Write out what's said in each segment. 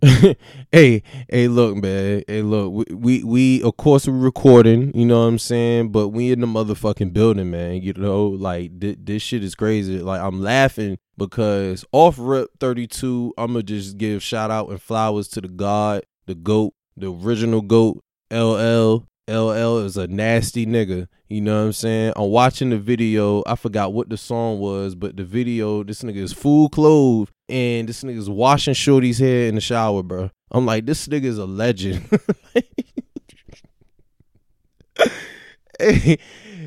hey, hey, look, man. Hey, look. We, we, we, of course, we're recording. You know what I'm saying? But we in the motherfucking building, man. You know, like th- this shit is crazy. Like I'm laughing because off rip 32, I'm gonna just give shout out and flowers to the God, the goat, the original goat, LL. LL is a nasty nigga. You know what I'm saying? I'm watching the video. I forgot what the song was, but the video, this nigga is full clothed and this nigga is washing Shorty's hair in the shower, bro. I'm like, this nigga is a legend. hey,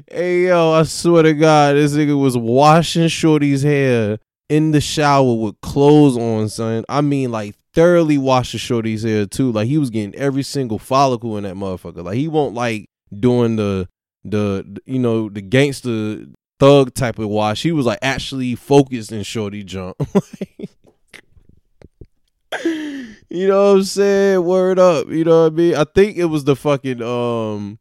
hey, yo, I swear to God, this nigga was washing Shorty's hair in the shower with clothes on, son. I mean, like thoroughly washing Shorty's hair too. Like he was getting every single follicle in that motherfucker. Like he won't like doing the the you know the gangster thug type of wash. He was like actually focused in Shorty jump. you know what I'm saying? Word up. You know what I mean? I think it was the fucking um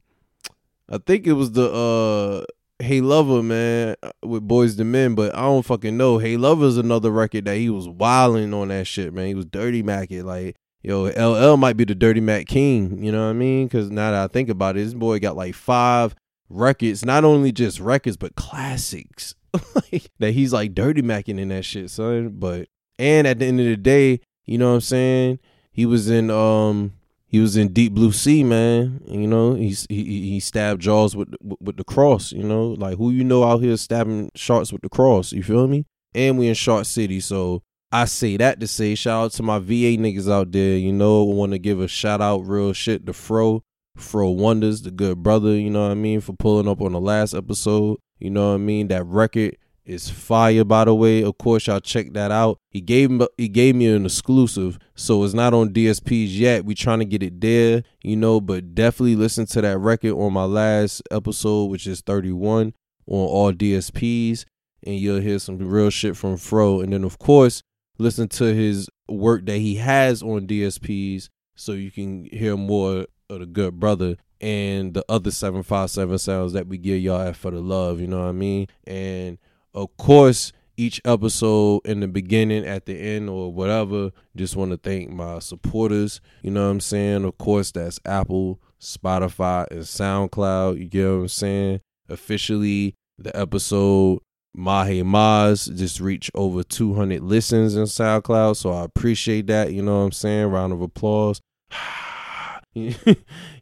I think it was the uh Hey Lover, man, with Boyz II Men, but I don't fucking know. Hey Lover's another record that he was wilding on that shit, man. He was dirty Mac it. Like, yo, LL might be the dirty Mac king, you know what I mean? Because now that I think about it, this boy got like five records, not only just records, but classics. that he's like dirty macking in that shit, son. But, and at the end of the day, you know what I'm saying? He was in, um, he was in Deep Blue Sea, man. You know, he's he he stabbed Jaws with with the cross. You know, like who you know out here stabbing sharks with the cross. You feel me? And we in Shark City, so I say that to say shout out to my VA niggas out there. You know, want to give a shout out, real shit, to Fro, Fro Wonders, the good brother. You know what I mean for pulling up on the last episode. You know what I mean that record is fire by the way. Of course y'all check that out. He gave me he gave me an exclusive. So it's not on dsps yet. We trying to get it there you know but definitely listen to that record on my last episode which is 31 on all dsps and you'll hear some real shit from fro. And then of course listen to his work that he has on dsps so you can hear more of the good brother and the other 757 sounds that we give y'all for the love you know what i mean? And of course, each episode in the beginning, at the end, or whatever, just want to thank my supporters. You know what I'm saying? Of course, that's Apple, Spotify, and SoundCloud. You get what I'm saying? Officially, the episode Mahe Maz just reached over 200 listens in SoundCloud. So I appreciate that. You know what I'm saying? Round of applause. you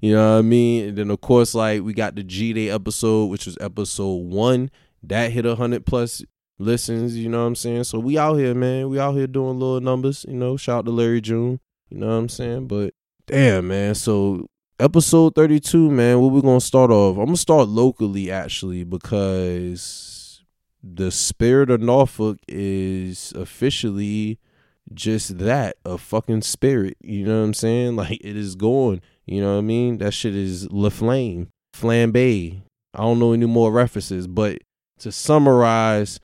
know what I mean? And then, of course, like we got the G Day episode, which was episode one that hit a hundred plus listens, you know what I'm saying? So we out here, man. We out here doing little numbers, you know. Shout out to Larry June, you know what I'm saying? But damn, man. So episode 32, man, what we gonna start off? I'm gonna start locally actually because the spirit of Norfolk is officially just that a fucking spirit. You know what I'm saying? Like it is going. You know what I mean? That shit is La Flame, Flambe. I don't know any more references, but to summarize,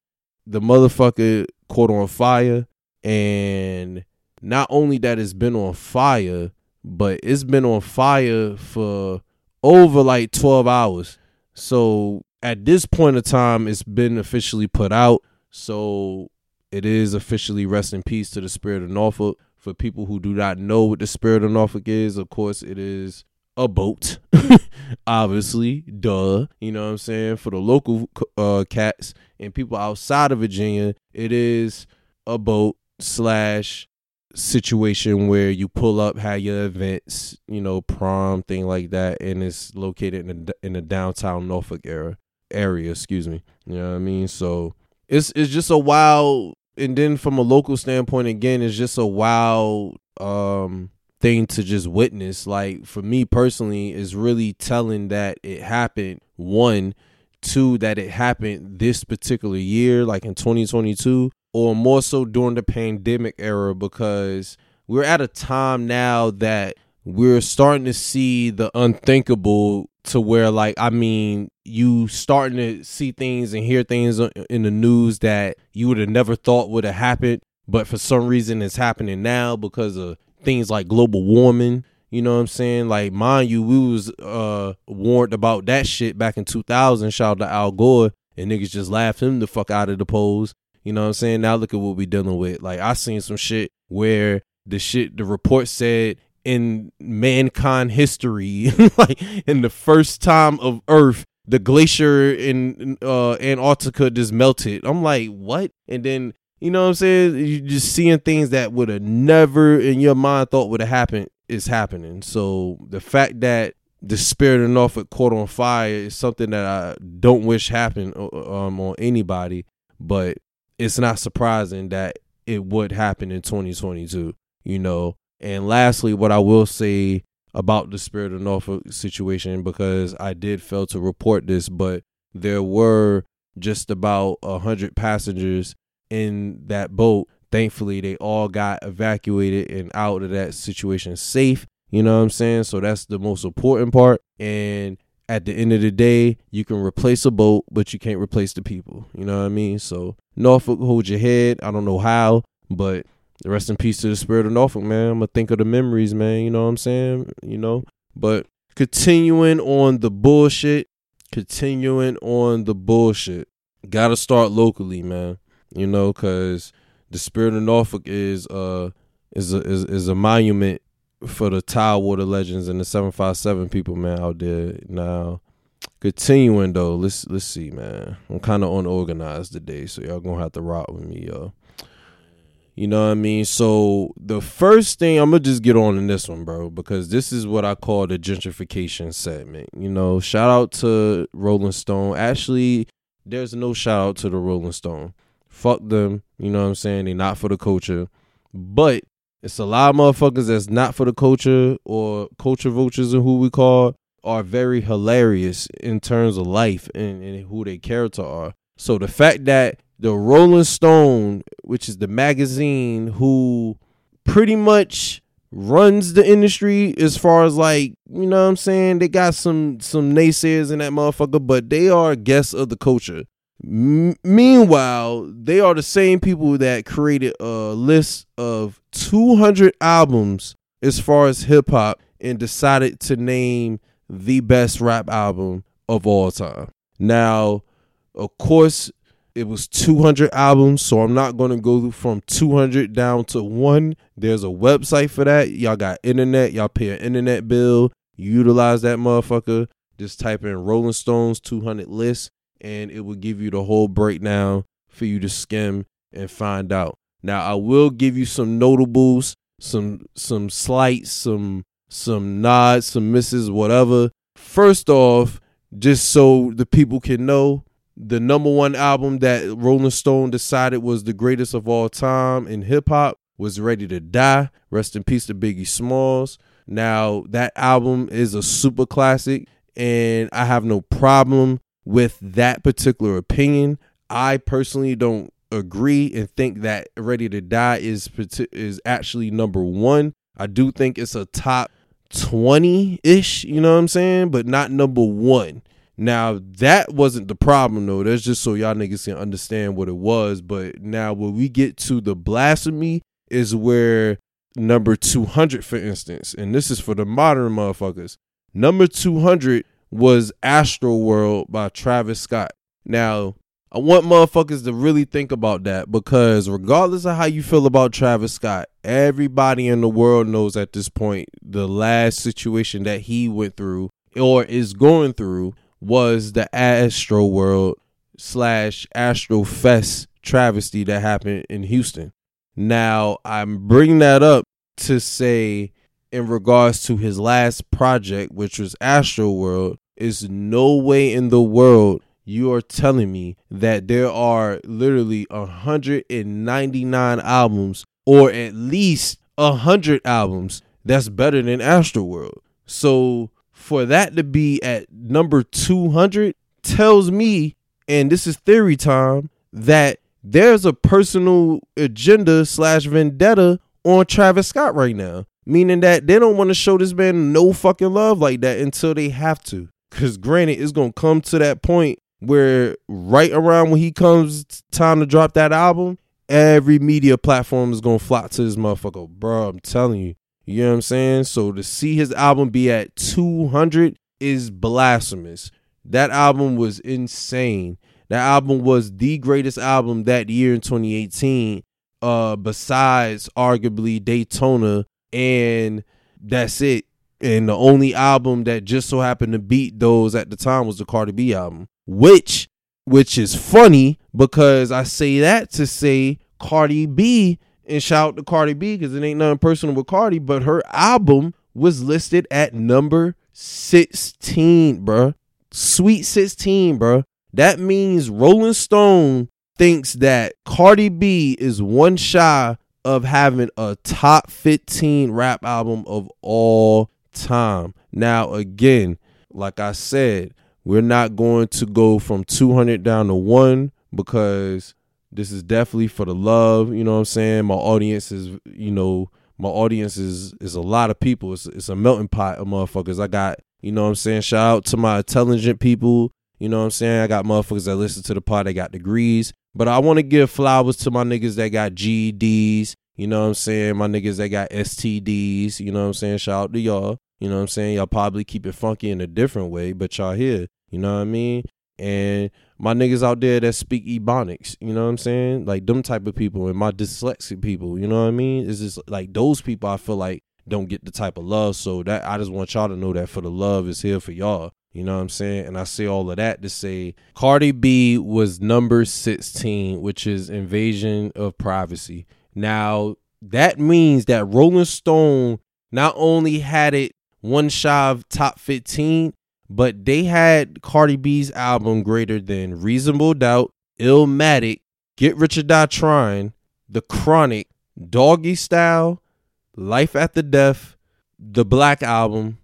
the motherfucker caught on fire, and not only that it's been on fire, but it's been on fire for over like 12 hours. So at this point of time, it's been officially put out. So it is officially rest in peace to the spirit of Norfolk. For people who do not know what the spirit of Norfolk is, of course, it is a boat, obviously, duh. You know what I'm saying? For the local uh, cats and people outside of Virginia, it is a boat slash situation where you pull up, have your events, you know, prom thing like that, and it's located in the in the downtown Norfolk area. Area, excuse me. You know what I mean? So it's it's just a wild. And then from a local standpoint, again, it's just a wild um thing to just witness. Like for me personally, is really telling that it happened. One, two, that it happened this particular year, like in 2022, or more so during the pandemic era, because we're at a time now that we're starting to see the unthinkable to where like i mean you starting to see things and hear things in the news that you would have never thought would have happened but for some reason it's happening now because of things like global warming. You know what I'm saying? Like, mind you, we was uh warned about that shit back in 2000. Shout out to Al Gore, and niggas just laughed him the fuck out of the polls. You know what I'm saying? Now look at what we dealing with. Like, I seen some shit where the shit the report said in mankind history, like in the first time of Earth, the glacier in uh, Antarctica just melted. I'm like, what? And then you know what I'm saying? You just seeing things that would have never in your mind thought would have happened is happening. So the fact that the spirit of Norfolk caught on fire is something that I don't wish happen uh, um, on anybody, but it's not surprising that it would happen in 2022. You know, and lastly, what I will say about the Spirit of Norfolk situation, because I did fail to report this, but there were just about a hundred passengers in that boat. Thankfully, they all got evacuated and out of that situation safe. You know what I'm saying? So that's the most important part. And at the end of the day, you can replace a boat, but you can't replace the people. You know what I mean? So Norfolk, hold your head. I don't know how, but rest in peace to the spirit of Norfolk, man. I'm gonna think of the memories, man. You know what I'm saying? You know, but continuing on the bullshit, continuing on the bullshit. Gotta start locally, man. You know, cause the spirit of Norfolk is uh is a is, is a monument for the Tidewater legends and the seven five seven people, man, out there. Now, continuing though, let's let's see, man. I'm kind of unorganized today, so y'all gonna have to rock with me, yo. You know what I mean? So the first thing I'm gonna just get on in this one, bro, because this is what I call the gentrification segment. You know, shout out to Rolling Stone. Actually, there's no shout out to the Rolling Stone. Fuck them. You know what I'm saying? They not for the culture. But it's a lot of motherfuckers that's not for the culture or culture vultures and who we call are very hilarious in terms of life and, and who their character are. So the fact that the Rolling Stone, which is the magazine who pretty much runs the industry as far as like, you know what I'm saying? They got some some naysayers in that motherfucker, but they are guests of the culture. Meanwhile, they are the same people that created a list of 200 albums as far as hip hop and decided to name the best rap album of all time. Now, of course, it was 200 albums, so I'm not going to go from 200 down to one. There's a website for that. Y'all got internet. Y'all pay an internet bill. Utilize that motherfucker. Just type in Rolling Stones 200 list, and it will give you the whole breakdown for you to skim and find out. Now, I will give you some notables, some some slights, some some nods, some misses, whatever. First off, just so the people can know, the number one album that Rolling Stone decided was the greatest of all time in hip hop was Ready to Die. Rest in peace to Biggie Smalls. Now, that album is a super classic, and I have no problem with that particular opinion. I personally don't agree and think that Ready to Die is is actually number 1. I do think it's a top 20-ish, you know what I'm saying, but not number 1. Now that wasn't the problem though. That's just so y'all niggas can understand what it was. But now when we get to the blasphemy is where number 200 for instance, and this is for the modern motherfuckers. Number 200 was Astroworld by Travis Scott. Now, I want motherfuckers to really think about that because regardless of how you feel about Travis Scott, everybody in the world knows at this point the last situation that he went through or is going through was the Astroworld slash Astro Fest travesty that happened in Houston. Now, I'm bringing that up to say, in regards to his last project, which was Astroworld, is no way in the world you are telling me that there are literally 199 albums or at least 100 albums that's better than Astroworld. So for that to be at number 200 tells me, and this is theory time, that there's a personal agenda slash vendetta on Travis Scott right now. Meaning that they don't want to show this man no fucking love like that until they have to. Because granted, it's going to come to that point where right around when he comes time to drop that album, every media platform is going to flock to this motherfucker. Bro, I'm telling you, you know what I'm saying? So to see his album be at 200 is blasphemous. That album was insane. That album was the greatest album that year in 2018 uh besides arguably Daytona and that's it. And the only album that just so happened to beat those at the time was the Cardi B album, which which is funny because I say that to say Cardi B and shout out to Cardi B because it ain't nothing personal with Cardi, but her album was listed at number 16, bruh. Sweet 16, bruh. That means Rolling Stone thinks that Cardi B is one shy of having a top 15 rap album of all time. Now, again, like I said, we're not going to go from 200 down to one because this is definitely for the love. You know what I'm saying? My audience is, you know, my audience is is a lot of people. It's, it's a melting pot of motherfuckers. I got, you know what I'm saying? Shout out to my intelligent people. You know what I'm saying? I got motherfuckers that listen to the pod. They got degrees. But I want to give flowers to my niggas that got GEDs. You know what I'm saying? My niggas that got STDs. You know what I'm saying? Shout out to y'all. You know what I'm saying? Y'all probably keep it funky in a different way, but y'all here. You know what I mean? And my niggas out there that speak ebonics, you know what I'm saying? Like them type of people and my dyslexic people, you know what I mean? It's just like those people I feel like don't get the type of love. So that I just want y'all to know that for the love is here for y'all. You know what I'm saying? And I say all of that to say Cardi B was number 16, which is invasion of privacy. Now, that means that Rolling Stone not only had it one shy of top 15, but they had Cardi B's album greater than Reasonable Doubt, Illmatic, Get Rich or Die Trying, The Chronic, Doggystyle, Life After Death, the Black Album.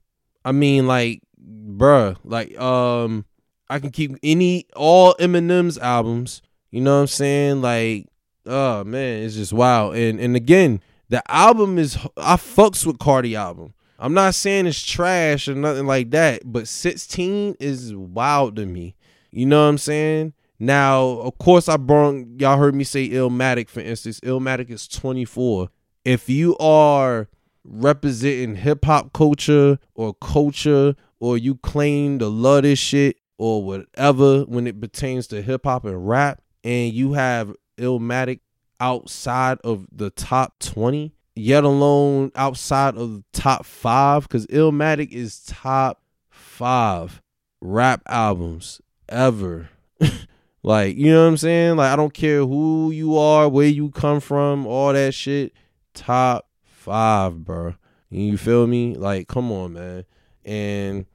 I mean, like bruh, like um I can keep any all Eminem's albums, you know what I'm saying? Like, oh man, it's just wow. And and again, the album is I fucks with Cardi album. I'm not saying it's trash or nothing like that, but 16 is wild to me. You know what I'm saying? Now, of course, I brought y'all heard me say Illmatic, for instance. Illmatic is 24. If you are representing hip hop culture or culture or you claim to love this shit or whatever when it pertains to hip hop and rap, and you have Illmatic outside of the top 20, yet alone outside of the top five, because Illmatic is top five rap albums ever. like, you know what I'm saying? Like, I don't care who you are, where you come from, all that shit. Top five, bro. You feel me? Like, come on, man. And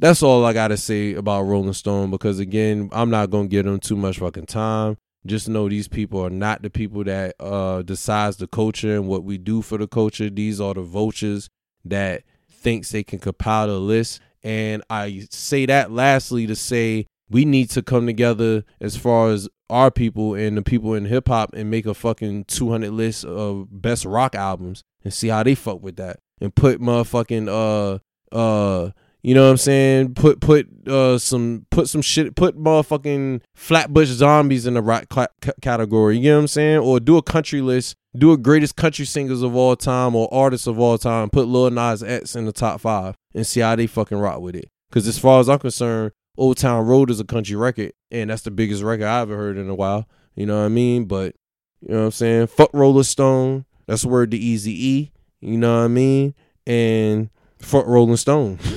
that's all I gotta say about Rolling Stone because again, I'm not gonna give them too much fucking time. Just know these people are not the people that uh decides the culture and what we do for the culture. These are the vultures that thinks they can compile a list. And I say that lastly to say we need to come together as far as our people and the people in hip hop and make a fucking 200 list of best rock albums and see how they fuck with that and put motherfucking uh uh you know what I'm saying? Put put uh some put some shit put motherfucking Flatbush Zombies in the rock cl- category. You know what I'm saying? Or do a country list, do a greatest country singers of all time or artists of all time. Put Lil Nas X in the top five and see how they fucking rock with it. Because as far as I'm concerned, Old Town Road is a country record, and that's the biggest record I ever heard in a while. You know what I mean? But you know what I'm saying? Fuck Roller Stone. That's the word to Easy E. You know what I mean? And fuck Rolling Stone.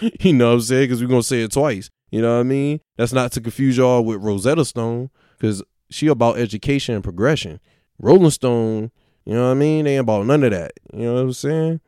you know what I'm saying? Because we're gonna say it twice. You know what I mean? That's not to confuse y'all with Rosetta Stone, because she about education and progression. Rolling Stone, you know what I mean? They ain't about none of that. You know what I'm saying?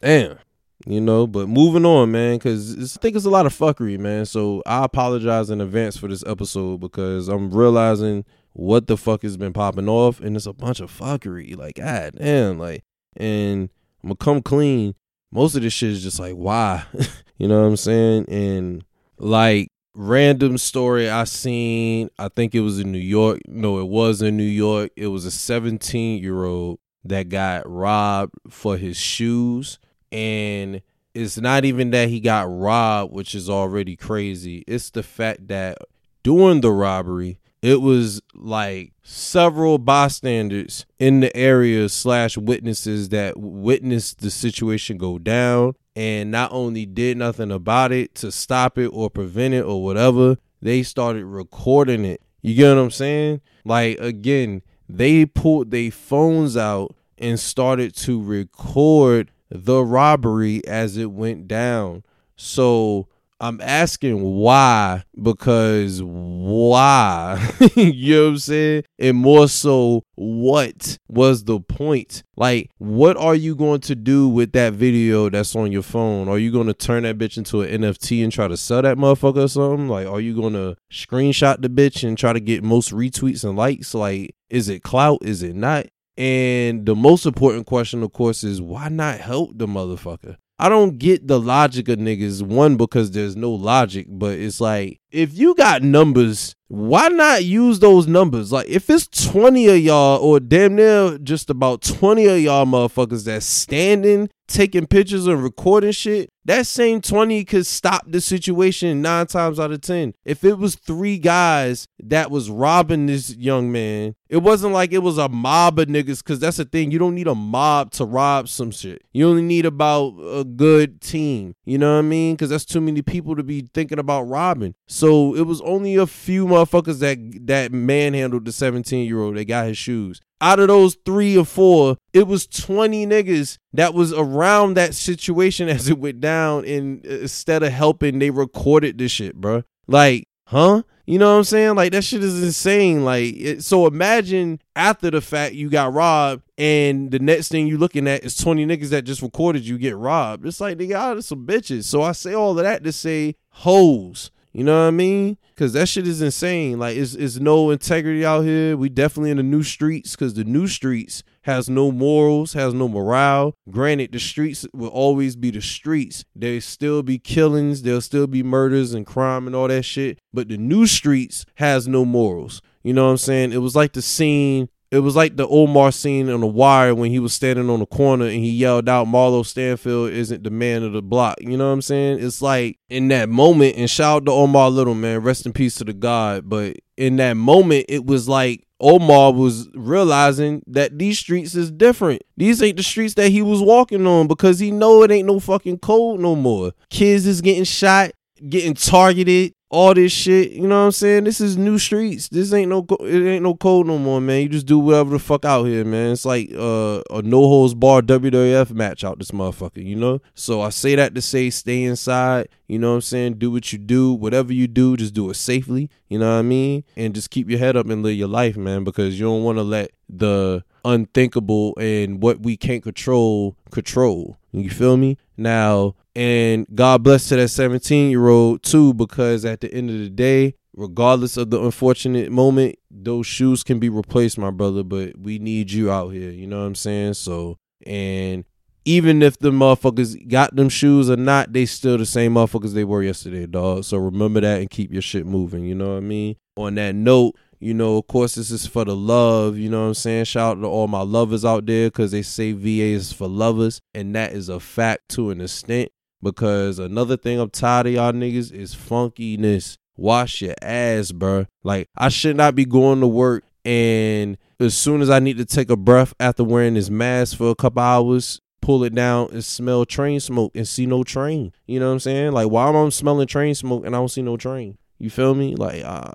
Damn. You know, but moving on, man, because I think it's a lot of fuckery, man. So I apologize in advance for this episode because I'm realizing what the fuck has been popping off, and it's a bunch of fuckery. Like, god damn, like, and I'm gonna come clean most of this shit is just like why? You know what i'm saying? And like random story i seen i think it was in new york no it was in new york. It was a 17 year old that got robbed for his shoes and it's not even that he got robbed which is already crazy. It's the fact that during the robbery it was like several bystanders in the area slash witnesses that witnessed the situation go down. And not only did nothing about it to stop it or prevent it or whatever they started recording it. You get what i'm saying? Like again they pulled their phones out and started to record the robbery as it went down. So I'm asking why because why? you know what I'm saying? And more so, what was the point? Like, what are you going to do with that video that's on your phone? Are you going to turn that bitch into an NFT and try to sell that motherfucker or something? Like, are you going to screenshot the bitch and try to get most retweets and likes? Like, is it clout? Is it not? And the most important question, of course, is why not help the motherfucker? I don't get the logic of niggas. One, because there's no logic, but it's like if you got numbers, why not use those numbers? Like if it's 20 of y'all or damn near just about 20 of y'all motherfuckers that's standing, taking pictures and recording shit, that same 20 could stop the situation nine times out of 10. If it was three guys that was robbing this young man, it wasn't like it was a mob of niggas, because that's the thing. You don't need a mob to rob some shit. You only need about a good team. You know what I mean? Because that's too many people to be thinking about robbing. So it was only a few motherfuckers that that manhandled the 17 year old. They got his shoes. Out of those three or four, it was 20 niggas that was around that situation as it went down. And uh, instead of helping, they recorded this shit, bro. Like, huh? You know what I'm saying? Like that shit is insane. Like it, so imagine after the fact you got robbed and the next thing you looking at is 20 niggas that just recorded you get robbed. It's like they got some bitches. So I say all of that to say hoes. You know what I mean? Cause that shit is insane. Like it's it's no integrity out here. We definitely in the new streets because the new streets has no morals, has no morale. Granted, the streets will always be the streets. There still be killings, there'll still be murders and crime and all that shit. But the new streets has no morals. You know what I'm saying? It was like the scene it was like the Omar scene on the wire when he was standing on the corner and he yelled out, Marlo Stanfield isn't the man of the block. You know what I'm saying? It's like in that moment, and shout out to Omar Little, man, rest in peace to the God. But in that moment, it was like Omar was realizing that these streets is different. These ain't the streets that he was walking on because he know it ain't no fucking code no more. Kids is getting shot, getting targeted, all this shit. You know what I'm saying? This is new streets. This ain't no it ain't no code no more, man. You just do whatever the fuck out here, man. It's like uh, a no holds bar WWF match out this motherfucker, you know? So I say that to say stay inside, you know what I'm saying? Do what you do, whatever you do, just do it safely, you know what I mean? And just keep your head up and live your life, man, because you don't want to let the unthinkable and what we can't control control. You feel me? Now, and God bless to that 17 year old too, because at the end of the day, regardless of the unfortunate moment, those shoes can be replaced, my brother. But we need you out here. You know what I'm saying? So, and even if the motherfuckers got them shoes or not, they still the same motherfuckers they were yesterday, dog. So remember that and keep your shit moving. You know what I mean? On that note, you know, of course, this is for the love. You know what I'm saying? Shout out to all my lovers out there because they say VA is for lovers. And that is a fact to an extent. Because another thing I'm tired of y'all niggas is funkiness. Wash your ass, bro. Like I should not be going to work and as soon as I need to take a breath after wearing this mask for a couple hours, pull it down and smell train smoke and see no train. You know what I'm saying? Like why am I smelling train smoke and I don't see no train? You feel me? Like uh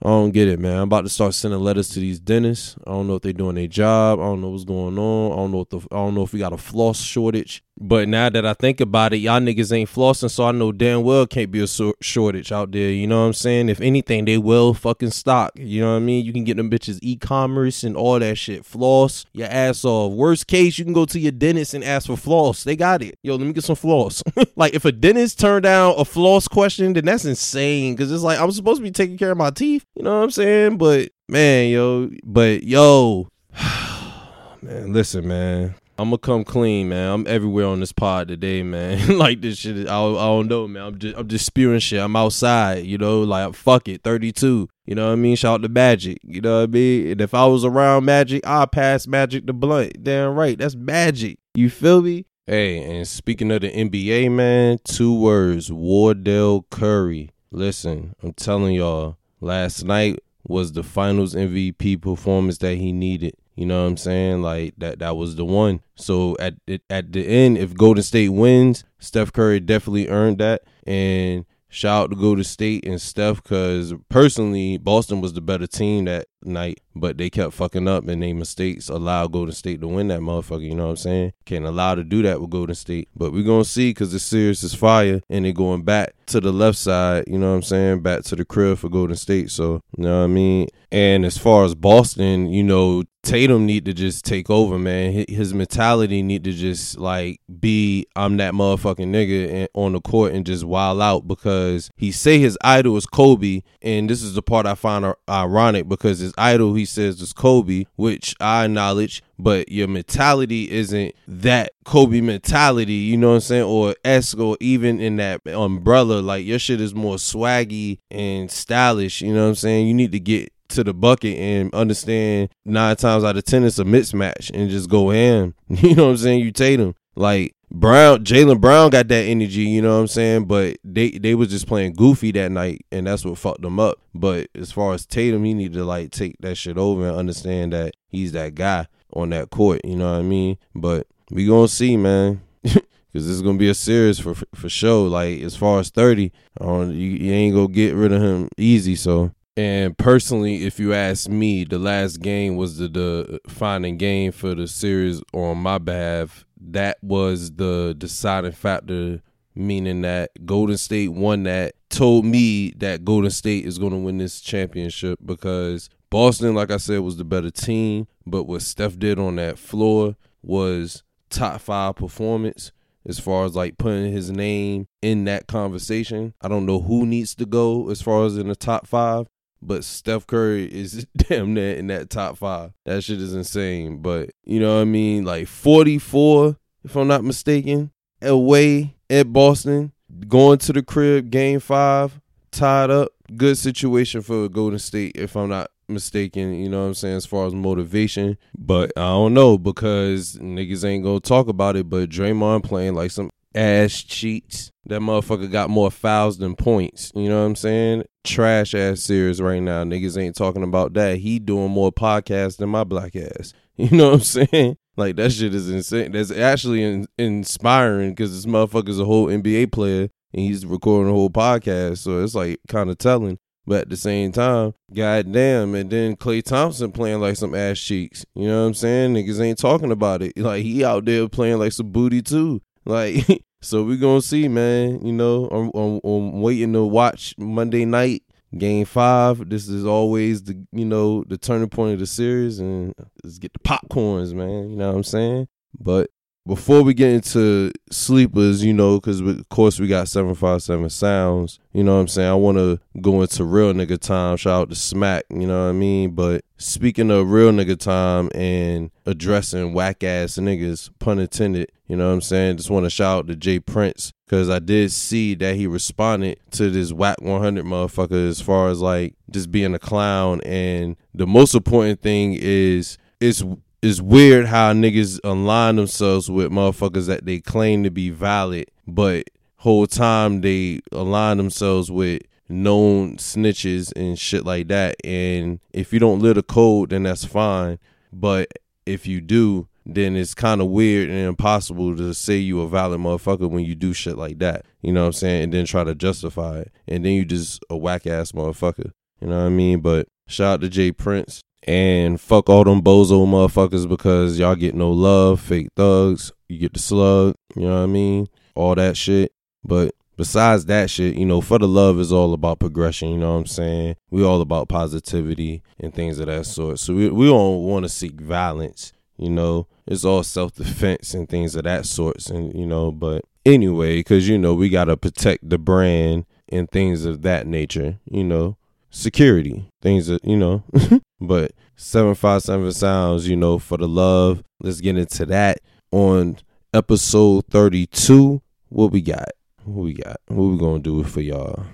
I don't get it, man. I'm about to start sending letters to these dentists. I don't know if they're doing their job. I don't know what's going on. I don't know if the, I don't know if we got a floss shortage. But now that I think about it, y'all niggas ain't flossing, so I know damn well can't be a so- shortage out there. You know what I'm saying? If anything, they will fucking stock. You know what I mean? You can get them bitches e-commerce and all that shit. Floss your ass off. Worst case, you can go to your dentist and ask for floss. They got it. Yo, let me get some floss. like if a dentist turned down a floss question, then that's insane. Cause it's like I'm supposed to be taking care of my teeth. You know what I'm saying? But man, yo, but yo, man, listen, man. I'm gonna come clean, man. I'm everywhere on this pod today, man. like this shit, I, I don't know, man. I'm just I'm just spewing shit. I'm outside, you know. Like fuck it, 32. You know what I mean? Shout out to Magic. You know what I mean? And if I was around Magic, I'd pass Magic the blunt. Damn right, that's Magic. You feel me? Hey, and speaking of the NBA, man, two words: Wardell Curry. Listen, I'm telling y'all, last night was the Finals MVP performance that he needed. You know what I'm saying? Like that that was the one. So at at the end, if Golden State wins, Steph Curry definitely earned that. And shout out to Golden State and Steph because personally, Boston was the better team that night, but they kept fucking up and they mistakes allowed Golden State to win that motherfucker. You know what I'm saying? Can't allow to do that with Golden State. But we're gonna see because the series is fire and they're going back to the left side, you know what I'm saying? Back to the crib for Golden State. So, you know what I mean? And as far as Boston, you know, Tatum need to just take over, man. His mentality need to just like be I'm that motherfucking nigga on the court and just wild out because he say his idol is Kobe, and this is the part I find ironic because his idol he says is Kobe, which I acknowledge, but your mentality isn't that Kobe mentality, you know what I'm saying, or or even in that umbrella. Like your shit is more swaggy and stylish. You know what I'm saying. You need to get to the bucket and understand nine times out of ten it's a mismatch and just go in. You know what I'm saying? You Tatum. Like Brown, Jaylen Brown got that energy, you know what I'm saying? But they they was just playing goofy that night and that's what fucked them up. But as far as Tatum, he need to like take that shit over and understand that he's that guy on that court, you know what I mean? But we gonna see, man. Cause this is gonna be a series for for sure. Like as far as thirty, you, you ain't gonna get rid of him easy. So and personally, if you ask me, the last game was the, the defining game for the series on my behalf. That was the deciding factor, meaning that Golden State won that, told me that Golden State is going to win this championship because Boston, like I said, was the better team. But what Steph did on that floor was top five performance as far as like putting his name in that conversation. I don't know who needs to go as far as in the top five, but Steph Curry is damn near in that top five. That shit is insane. But you know what I mean? Like 44, if I'm not mistaken, away at Boston, going to the crib, game five, tied up. Good situation for Golden State, if I'm not mistaken, you know what I'm saying, as far as motivation. But I don't know because niggas ain't gonna talk about it. But Draymond playing like some ass cheats. That motherfucker got more fouls than points. You know what I'm saying? Trash ass series right now. Niggas ain't talking about that. He doing more podcasts than my black ass. You know what I'm saying? Like that shit is insane. That's actually in, inspiring because this motherfucker's a whole NBA player and he's recording a whole podcast. So it's like kind of telling. But at the same time, goddamn, and then Klay Thompson playing like some ass cheeks. You know what I'm saying? Niggas ain't talking about it. Like he out there playing like some booty too. Like, so we gonna see, man. You know, I'm, I'm, I'm waiting to watch Monday night game five. This is always the you know the turning point of the series, and let's get the popcorns, man. You know what I'm saying? But before we get into sleepers, you know, because of course we got 757 sounds, you know what I'm saying? I want to go into real nigga time. Shout out to Smack, you know what I mean? But speaking of real nigga time and addressing whack ass niggas, pun intended, you know what I'm saying? Just want to shout out to J. Prince because I did see that he responded to this Wack 100 motherfucker as far as like just being a clown. And the most important thing is, it's it's weird how niggas align themselves with motherfuckers that they claim to be valid, but whole time they align themselves with known snitches and shit like that. And if you don't live the code, then that's fine. But if you do, then it's kind of weird and impossible to say you a valid motherfucker when you do shit like that. You know what I'm saying? And then try to justify it. And then you just a whack ass motherfucker. You know what I mean? But shout out to J. Prince. And fuck all them bozo motherfuckers because y'all get no love, fake thugs. You get the slug, you know what I mean? All that shit. But besides that shit, you know, for the love is all about progression, you know what I'm saying? We all about positivity and things of that sort. So we we don't want to seek violence, you know. It's all self defense and things of that sorts and you know, but anyway, cuz you know, we got to protect the brand and things of that nature, you know security things that you know but 757 sounds you know for the love. Let's get into that on episode 32 what we got? What we got? What we gonna do for y'all?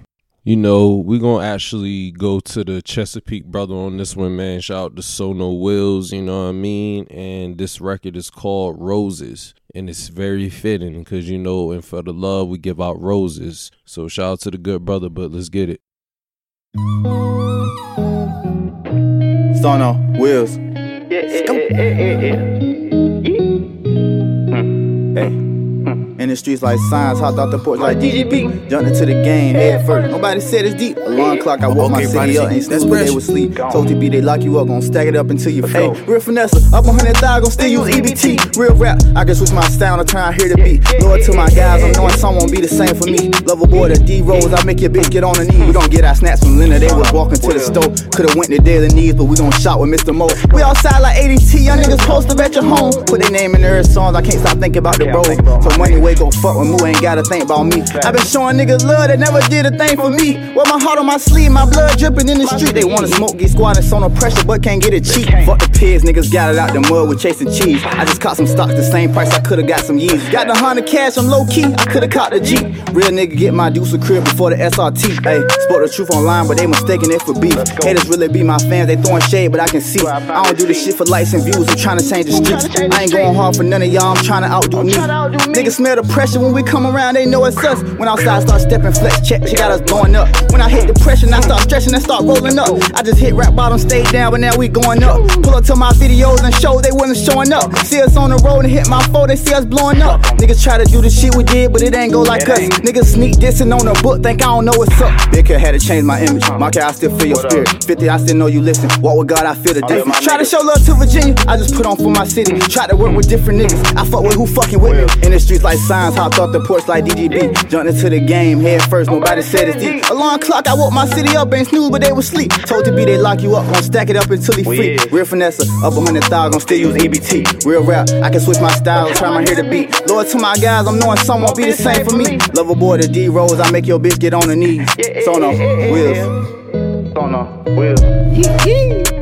You know we gonna actually go to the chesapeake brother on this one man. Shout out to sono wills you know what i mean? And this record is called roses. And it's very fitting because you know and for the love we give out roses. So shout out to the good brother but let's get it Sono, Wills. Yeah, yeah, yeah, yeah, yeah. Hey. Mm. In the streets like signs, hopped off the porch like DGB. Jumped into the game, head first. Nobody said it's deep. Alarm clock, I woke okay, my city up. Ain't snooze, but they would sleep. Told you be they lock you up, gon' stack it up until you Hey, real finesse, up 100 thou, gon' still use EBT. Real rap, I can switch my style to turn hear the beat. Loyal to my guys, I'm knowing some won't be the same for me. Lover boy, the D Rose, I make your bitch get on the knee. We gon' get our snaps from Linda, they was walking to the store. Could've went to daily needs, but we gon' shop with Mr. Mo. We outside like ADT, young niggas posted at your home. Put their name in their songs, I can't stop thinking about the road. So money way go fuck with Moo ain't gotta think about me. I been showing niggas love that never did a thing for me. Wear my heart on my sleeve, my blood dripping in the street. They wanna smoke, get squatting, so no pressure, but can't get it cheap. Fuck the pigs, niggas got it out the mud with chasing cheese. I just caught some stocks the same price I could've got some years. Got the hundred cash, I'm low key, I could've caught the Jeep. Real nigga get my deuce a crib before the SRT. Hey, spoke the truth online, but they mistaken it for beef. Haters really be my fans, they throwing shade, but I can see. I don't do this shit for likes and views, I'm trying to change the streets. I ain't going hard for none of y'all, I'm trying to outdo me. Niggas smell the pressure when we come around, they know it's us. When outside start stepping flex, check, she got us going up. When I hit depression, I start stretching and start rolling up. I just hit rap bottom, stayed down, but now we going up. Pull up to my videos and show they wasn't showing up. See us on the road and hit my phone, they see us blowing up. Niggas try to do the shit we did, but it ain't go like us. Niggas sneak dissing on the book, think I don't know what's up. Big had to change my image. My I still feel your spirit. 50, I still know you listen. Walk with God, I feel the difference. Try to show love to Virginia, I just put on for my city. Try to work with different niggas. I fuck with who fucking with me. In the streets like signs, hopped off the porch like DGB. Jumped into the game, head first, nobody said it's deep. Alarm clock, I woke my city up, ain't snooze, but they was sleep. Told to be they lock you up, gon' stack it up until he oh, free. Real finesse, up a hundred thousand, gon' still use EBT. Real rap, I can switch my style, try my hair to beat. Lord to my guys, I'm knowing some won't be the same for me. Lover boy, the D Rose, I make your bitch get on her knees. So no, wheels. So no, wheels.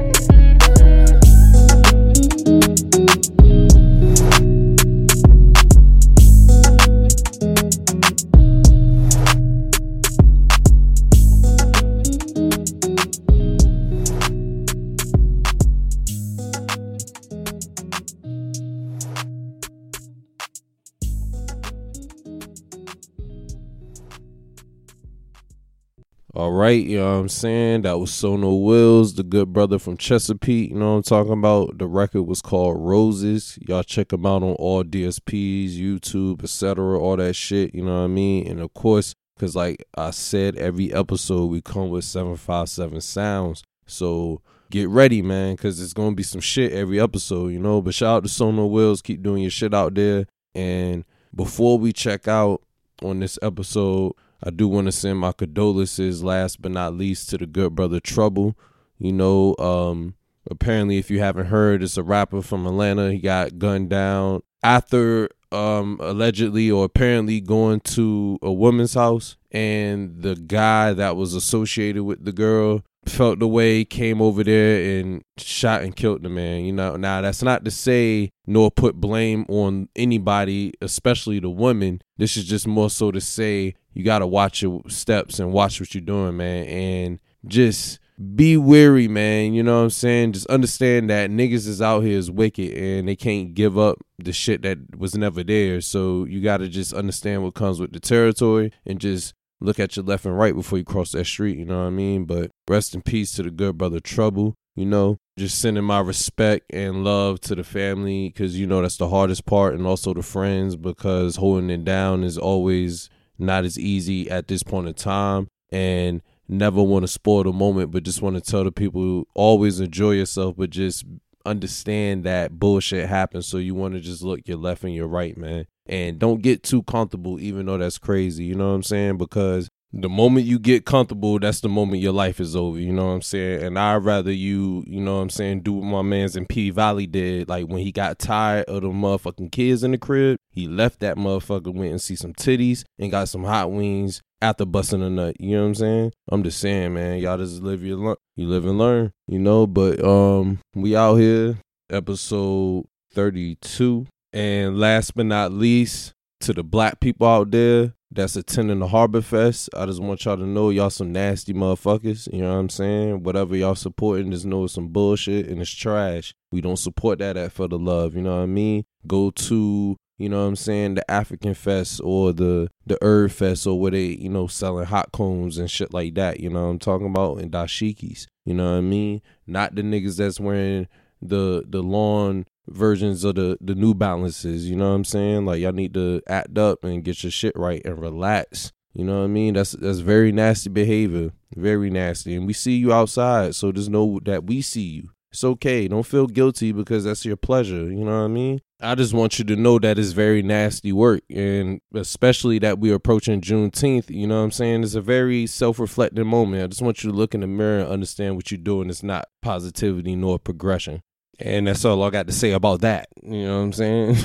You know what I'm saying? That was Sono Wills, the good brother from Chesapeake. You know what I'm talking about? The record was called Roses. Y'all check him out on all DSPs, YouTube, etc., all that shit. You know what I mean? And of course, because like I said, every episode we come with 757 sounds. So get ready, man, because it's going to be some shit every episode, you know? But shout out to Sono Wills. Keep doing your shit out there. And before we check out on this episode, I do want to send my condolences, last but not least, to the good brother Trouble. You know, um, apparently, if you haven't heard, it's a rapper from Atlanta. He got gunned down after um, allegedly or apparently going to a woman's house, and the guy that was associated with the girl felt the way, came over there and shot and killed the man. You know, now that's not to say nor put blame on anybody, especially the woman. This is just more so to say you got to watch your steps and watch what you're doing, man, and just be weary, man. You know what I'm saying? Just understand that niggas is out here is wicked and they can't give up the shit that was never there. So you got to just understand what comes with the territory and just look at your left and right before you cross that street. You know what I mean? But rest in peace to the good brother Trouble. You know, just sending my respect and love to the family because you know that's the hardest part, and also the friends because holding it down is always not as easy at this point in time. And never want to spoil the moment, but just want to tell the people always enjoy yourself, but just understand that bullshit happens. So you want to just look your left and your right, man. And don't get too comfortable, even though that's crazy. You know what I'm saying? Because the moment you get comfortable, that's the moment your life is over. You know what I'm saying? And I'd rather you, you know what I'm saying, do what my man's in P Valley did. Like when he got tired of the motherfucking kids in the crib, he left that motherfucker, went and see some titties and got some hot wings after busting a nut. You know what I'm saying? I'm just saying, man, y'all just live your learn. You live and learn, you know. But um, we out here, episode 32, and last but not least, to the black people out there that's attending the Harbor Fest. I just want y'all to know y'all some nasty motherfuckers. You know what I'm saying? Whatever y'all supporting, just know it's some bullshit and it's trash. We don't support that at For the Love. You know what I mean? Go to you know what I'm saying, the African Fest or the the Herb Fest or where they, you know, selling hot cones and shit like that, you know what I'm talking about, and dashikis, you know what I mean? Not the niggas that's wearing the the lawn versions of the the New Balances. You know what I'm saying? Like y'all need to act up and get your shit right and relax. You know what I mean? That's that's very nasty behavior, very nasty. And we see you outside, so just know that we see you. It's okay. Don't feel guilty because that's your pleasure. You know what I mean? I just want you to know that it's very nasty work. And especially that we're approaching Juneteenth, you know what I'm saying? It's a very self reflecting moment. I just want you to look in the mirror and understand what you're doing it's not positivity nor progression. And that's all I got to say about that. You know what I'm saying?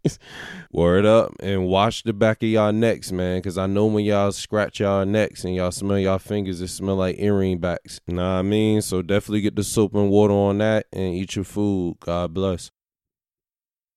Word up and wash the back of y'all necks, man. Cause I know when y'all scratch y'all necks and y'all smell y'all fingers, it smell like earring backs. You know what I mean? So definitely get the soap and water on that and eat your food. God bless.